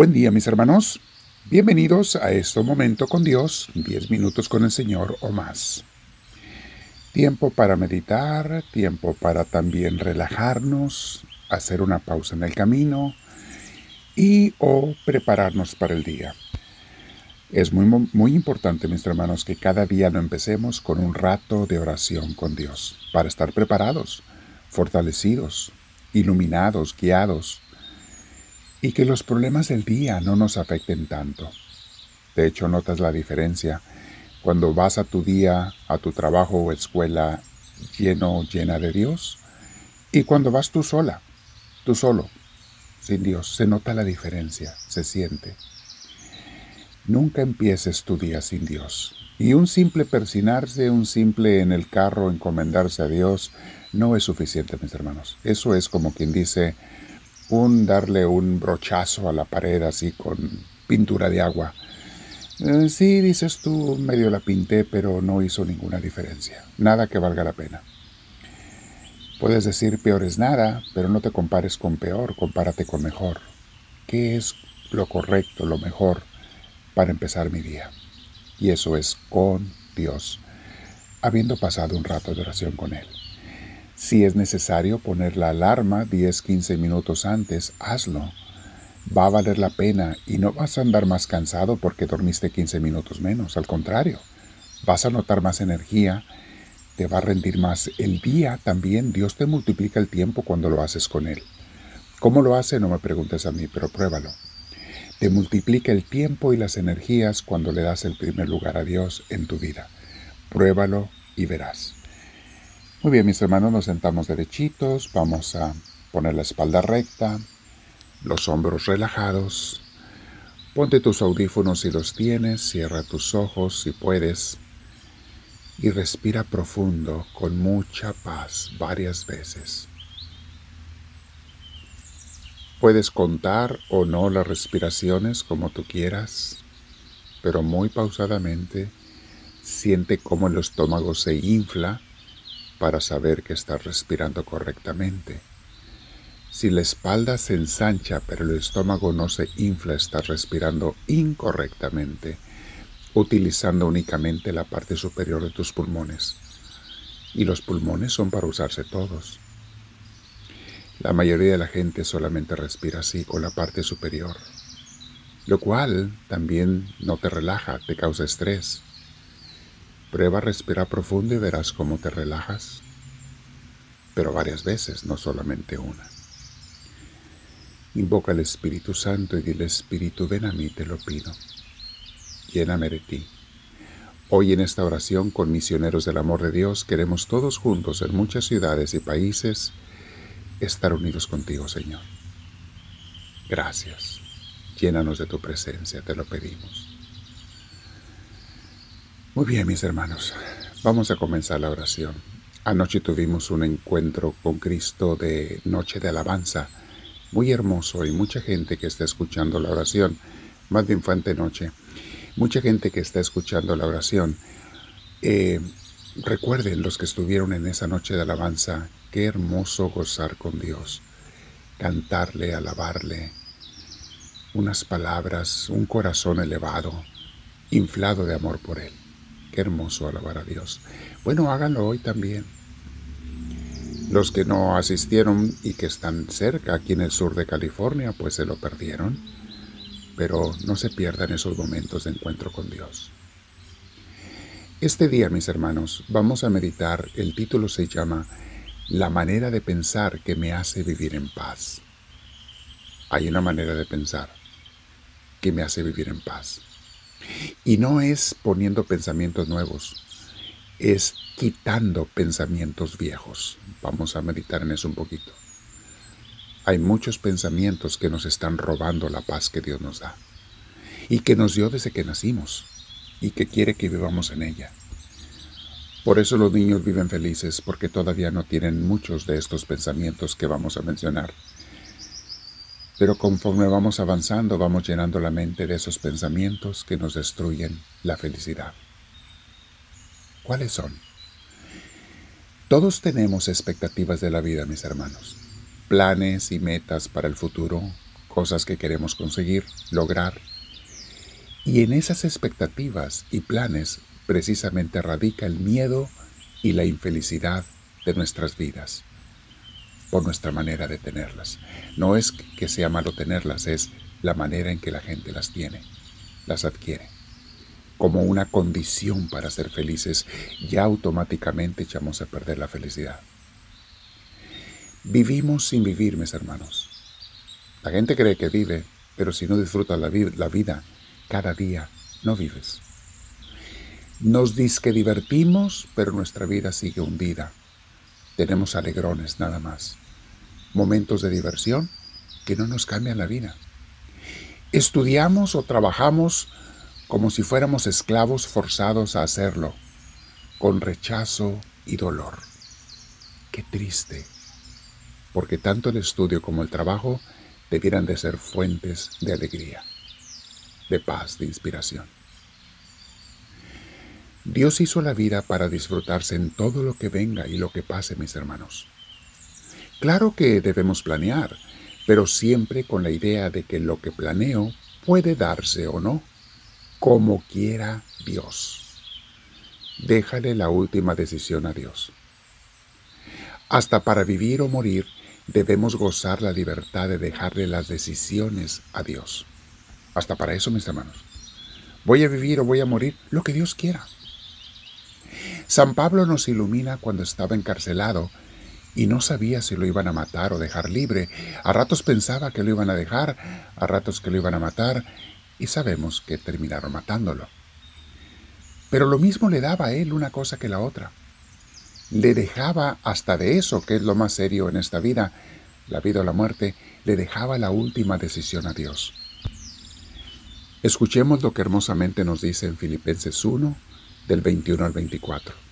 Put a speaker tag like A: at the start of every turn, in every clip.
A: Buen día mis hermanos, bienvenidos a este momento con Dios, 10 minutos con el Señor o más. Tiempo para meditar, tiempo para también relajarnos, hacer una pausa en el camino y o prepararnos para el día. Es muy, muy importante, mis hermanos, que cada día lo empecemos con un rato de oración con Dios, para estar preparados, fortalecidos, iluminados, guiados, y que los problemas del día no nos afecten tanto. De hecho, notas la diferencia cuando vas a tu día, a tu trabajo o escuela lleno, llena de Dios, y cuando vas tú sola, tú solo, sin Dios, se nota la diferencia, se siente. Nunca empieces tu día sin Dios. Y un simple persinarse, un simple en el carro encomendarse a Dios, no es suficiente, mis hermanos. Eso es como quien dice, un darle un brochazo a la pared así con pintura de agua. Eh, sí, dices tú, medio la pinté, pero no hizo ninguna diferencia. Nada que valga la pena. Puedes decir peor es nada, pero no te compares con peor, compárate con mejor. ¿Qué es lo correcto, lo mejor para empezar mi día? Y eso es con Dios, habiendo pasado un rato de oración con Él. Si es necesario poner la alarma 10-15 minutos antes, hazlo. Va a valer la pena y no vas a andar más cansado porque dormiste 15 minutos menos. Al contrario, vas a notar más energía, te va a rendir más el día también. Dios te multiplica el tiempo cuando lo haces con Él. ¿Cómo lo hace? No me preguntes a mí, pero pruébalo. Te multiplica el tiempo y las energías cuando le das el primer lugar a Dios en tu vida. Pruébalo y verás. Muy bien, mis hermanos, nos sentamos derechitos, vamos a poner la espalda recta, los hombros relajados. Ponte tus audífonos si los tienes, cierra tus ojos si puedes y respira profundo con mucha paz varias veces. Puedes contar o no las respiraciones como tú quieras, pero muy pausadamente siente cómo el estómago se infla para saber que estás respirando correctamente. Si la espalda se ensancha pero el estómago no se infla, estás respirando incorrectamente, utilizando únicamente la parte superior de tus pulmones. Y los pulmones son para usarse todos. La mayoría de la gente solamente respira así con la parte superior, lo cual también no te relaja, te causa estrés. Prueba a respirar profundo y verás cómo te relajas, pero varias veces, no solamente una. Invoca al Espíritu Santo y dile, Espíritu, ven a mí, te lo pido. Lléname de ti. Hoy en esta oración con misioneros del amor de Dios queremos todos juntos en muchas ciudades y países estar unidos contigo, Señor. Gracias. Llénanos de tu presencia, te lo pedimos. Muy bien, mis hermanos, vamos a comenzar la oración. Anoche tuvimos un encuentro con Cristo de Noche de Alabanza, muy hermoso y mucha gente que está escuchando la oración, más de infante noche, mucha gente que está escuchando la oración. Eh, recuerden los que estuvieron en esa noche de alabanza, qué hermoso gozar con Dios, cantarle, alabarle, unas palabras, un corazón elevado, inflado de amor por Él. Hermoso alabar a Dios. Bueno, háganlo hoy también. Los que no asistieron y que están cerca, aquí en el sur de California, pues se lo perdieron. Pero no se pierdan esos momentos de encuentro con Dios. Este día, mis hermanos, vamos a meditar. El título se llama La manera de pensar que me hace vivir en paz. Hay una manera de pensar que me hace vivir en paz. Y no es poniendo pensamientos nuevos, es quitando pensamientos viejos. Vamos a meditar en eso un poquito. Hay muchos pensamientos que nos están robando la paz que Dios nos da y que nos dio desde que nacimos y que quiere que vivamos en ella. Por eso los niños viven felices porque todavía no tienen muchos de estos pensamientos que vamos a mencionar pero conforme vamos avanzando vamos llenando la mente de esos pensamientos que nos destruyen la felicidad. ¿Cuáles son? Todos tenemos expectativas de la vida, mis hermanos, planes y metas para el futuro cosas que queremos conseguir, lograr. Y en esas expectativas y planes precisamente radica el miedo y la infelicidad de nuestras vidas por nuestra manera de tenerlas. No es que sea malo tenerlas, es la manera en que la gente las tiene, las adquiere. Como una condición para ser felices, ya automáticamente echamos a perder la felicidad. Vivimos sin vivir, mis hermanos. La gente cree que vive, pero si no disfruta la, la vida cada día, no vives. Nos disque divertimos, pero nuestra vida sigue hundida. Tenemos alegrones nada más. Momentos de diversión que no nos cambian la vida. Estudiamos o trabajamos como si fuéramos esclavos forzados a hacerlo, con rechazo y dolor. Qué triste, porque tanto el estudio como el trabajo debieran de ser fuentes de alegría, de paz, de inspiración. Dios hizo la vida para disfrutarse en todo lo que venga y lo que pase, mis hermanos. Claro que debemos planear, pero siempre con la idea de que lo que planeo puede darse o no, como quiera Dios. Déjale la última decisión a Dios. Hasta para vivir o morir debemos gozar la libertad de dejarle las decisiones a Dios. Hasta para eso, mis hermanos. Voy a vivir o voy a morir lo que Dios quiera. San Pablo nos ilumina cuando estaba encarcelado y no sabía si lo iban a matar o dejar libre. A ratos pensaba que lo iban a dejar, a ratos que lo iban a matar, y sabemos que terminaron matándolo. Pero lo mismo le daba a él una cosa que la otra le dejaba hasta de eso, que es lo más serio en esta vida, la vida o la muerte, le dejaba la última decisión a Dios. Escuchemos lo que hermosamente nos dice en Filipenses 1, del 21 al 24.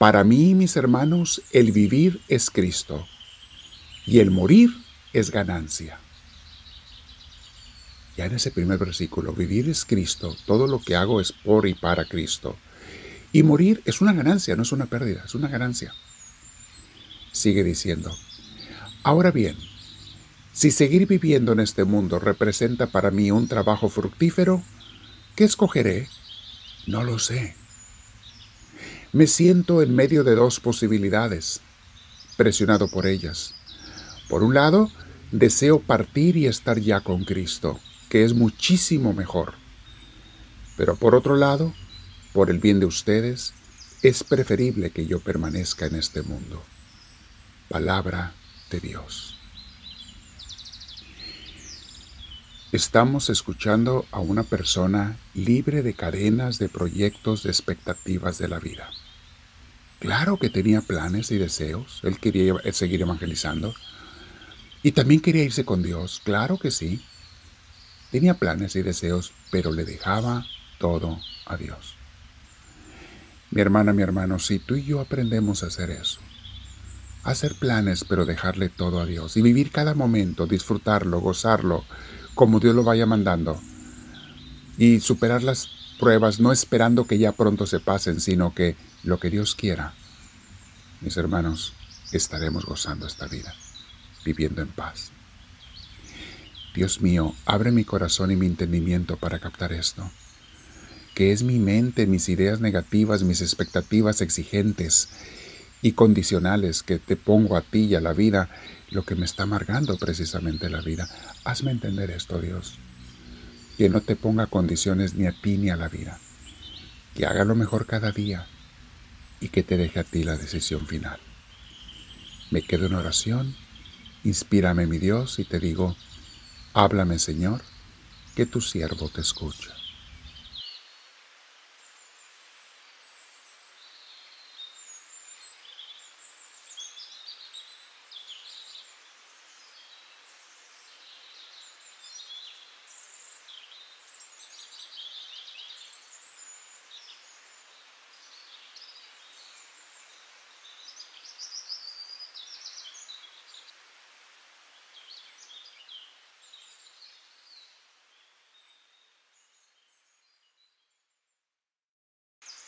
A: Para mí, mis hermanos, el vivir es Cristo y el morir es ganancia. Ya en ese primer versículo, vivir es Cristo, todo lo que hago es por y para Cristo. Y morir es una ganancia, no es una pérdida, es una ganancia. Sigue diciendo, ahora bien, si seguir viviendo en este mundo representa para mí un trabajo fructífero, ¿qué escogeré? No lo sé. Me siento en medio de dos posibilidades, presionado por ellas. Por un lado, deseo partir y estar ya con Cristo, que es muchísimo mejor. Pero por otro lado, por el bien de ustedes, es preferible que yo permanezca en este mundo. Palabra de Dios. Estamos escuchando a una persona libre de cadenas de proyectos, de expectativas de la vida. Claro que tenía planes y deseos, él quería seguir evangelizando y también quería irse con Dios, claro que sí. Tenía planes y deseos, pero le dejaba todo a Dios. Mi hermana, mi hermano, si tú y yo aprendemos a hacer eso, hacer planes pero dejarle todo a Dios y vivir cada momento, disfrutarlo, gozarlo, como Dios lo vaya mandando, y superar las pruebas no esperando que ya pronto se pasen, sino que lo que Dios quiera, mis hermanos, estaremos gozando esta vida, viviendo en paz. Dios mío, abre mi corazón y mi entendimiento para captar esto que es mi mente, mis ideas negativas, mis expectativas exigentes y condicionales que te pongo a ti y a la vida, lo que me está amargando precisamente la vida. Hazme entender esto, Dios. Que no te ponga condiciones ni a ti ni a la vida. Que haga lo mejor cada día y que te deje a ti la decisión final. Me quedo en oración, inspírame mi Dios y te digo, háblame Señor, que tu siervo te escucha.